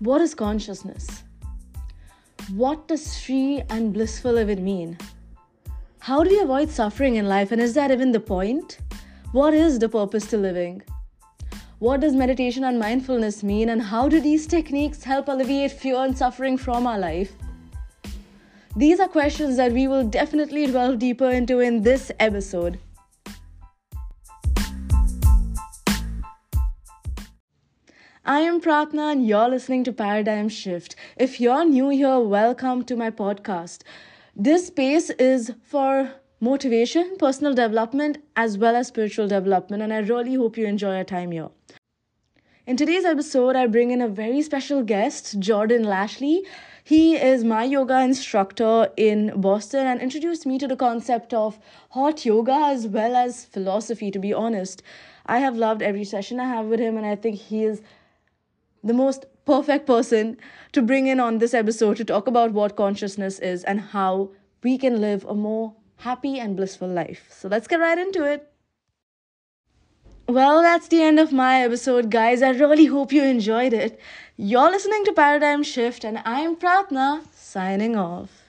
What is consciousness? What does free and blissful living mean? How do we avoid suffering in life, and is that even the point? What is the purpose to living? What does meditation and mindfulness mean, and how do these techniques help alleviate fear and suffering from our life? These are questions that we will definitely delve deeper into in this episode. I am Pratna and you're listening to Paradigm Shift. If you're new here, welcome to my podcast. This space is for motivation, personal development, as well as spiritual development, and I really hope you enjoy your time here. In today's episode, I bring in a very special guest, Jordan Lashley. He is my yoga instructor in Boston and introduced me to the concept of hot yoga as well as philosophy, to be honest. I have loved every session I have with him, and I think he is the most perfect person to bring in on this episode to talk about what consciousness is and how we can live a more happy and blissful life. So let's get right into it. Well, that's the end of my episode, guys. I really hope you enjoyed it. You're listening to Paradigm Shift, and I'm Pratna signing off.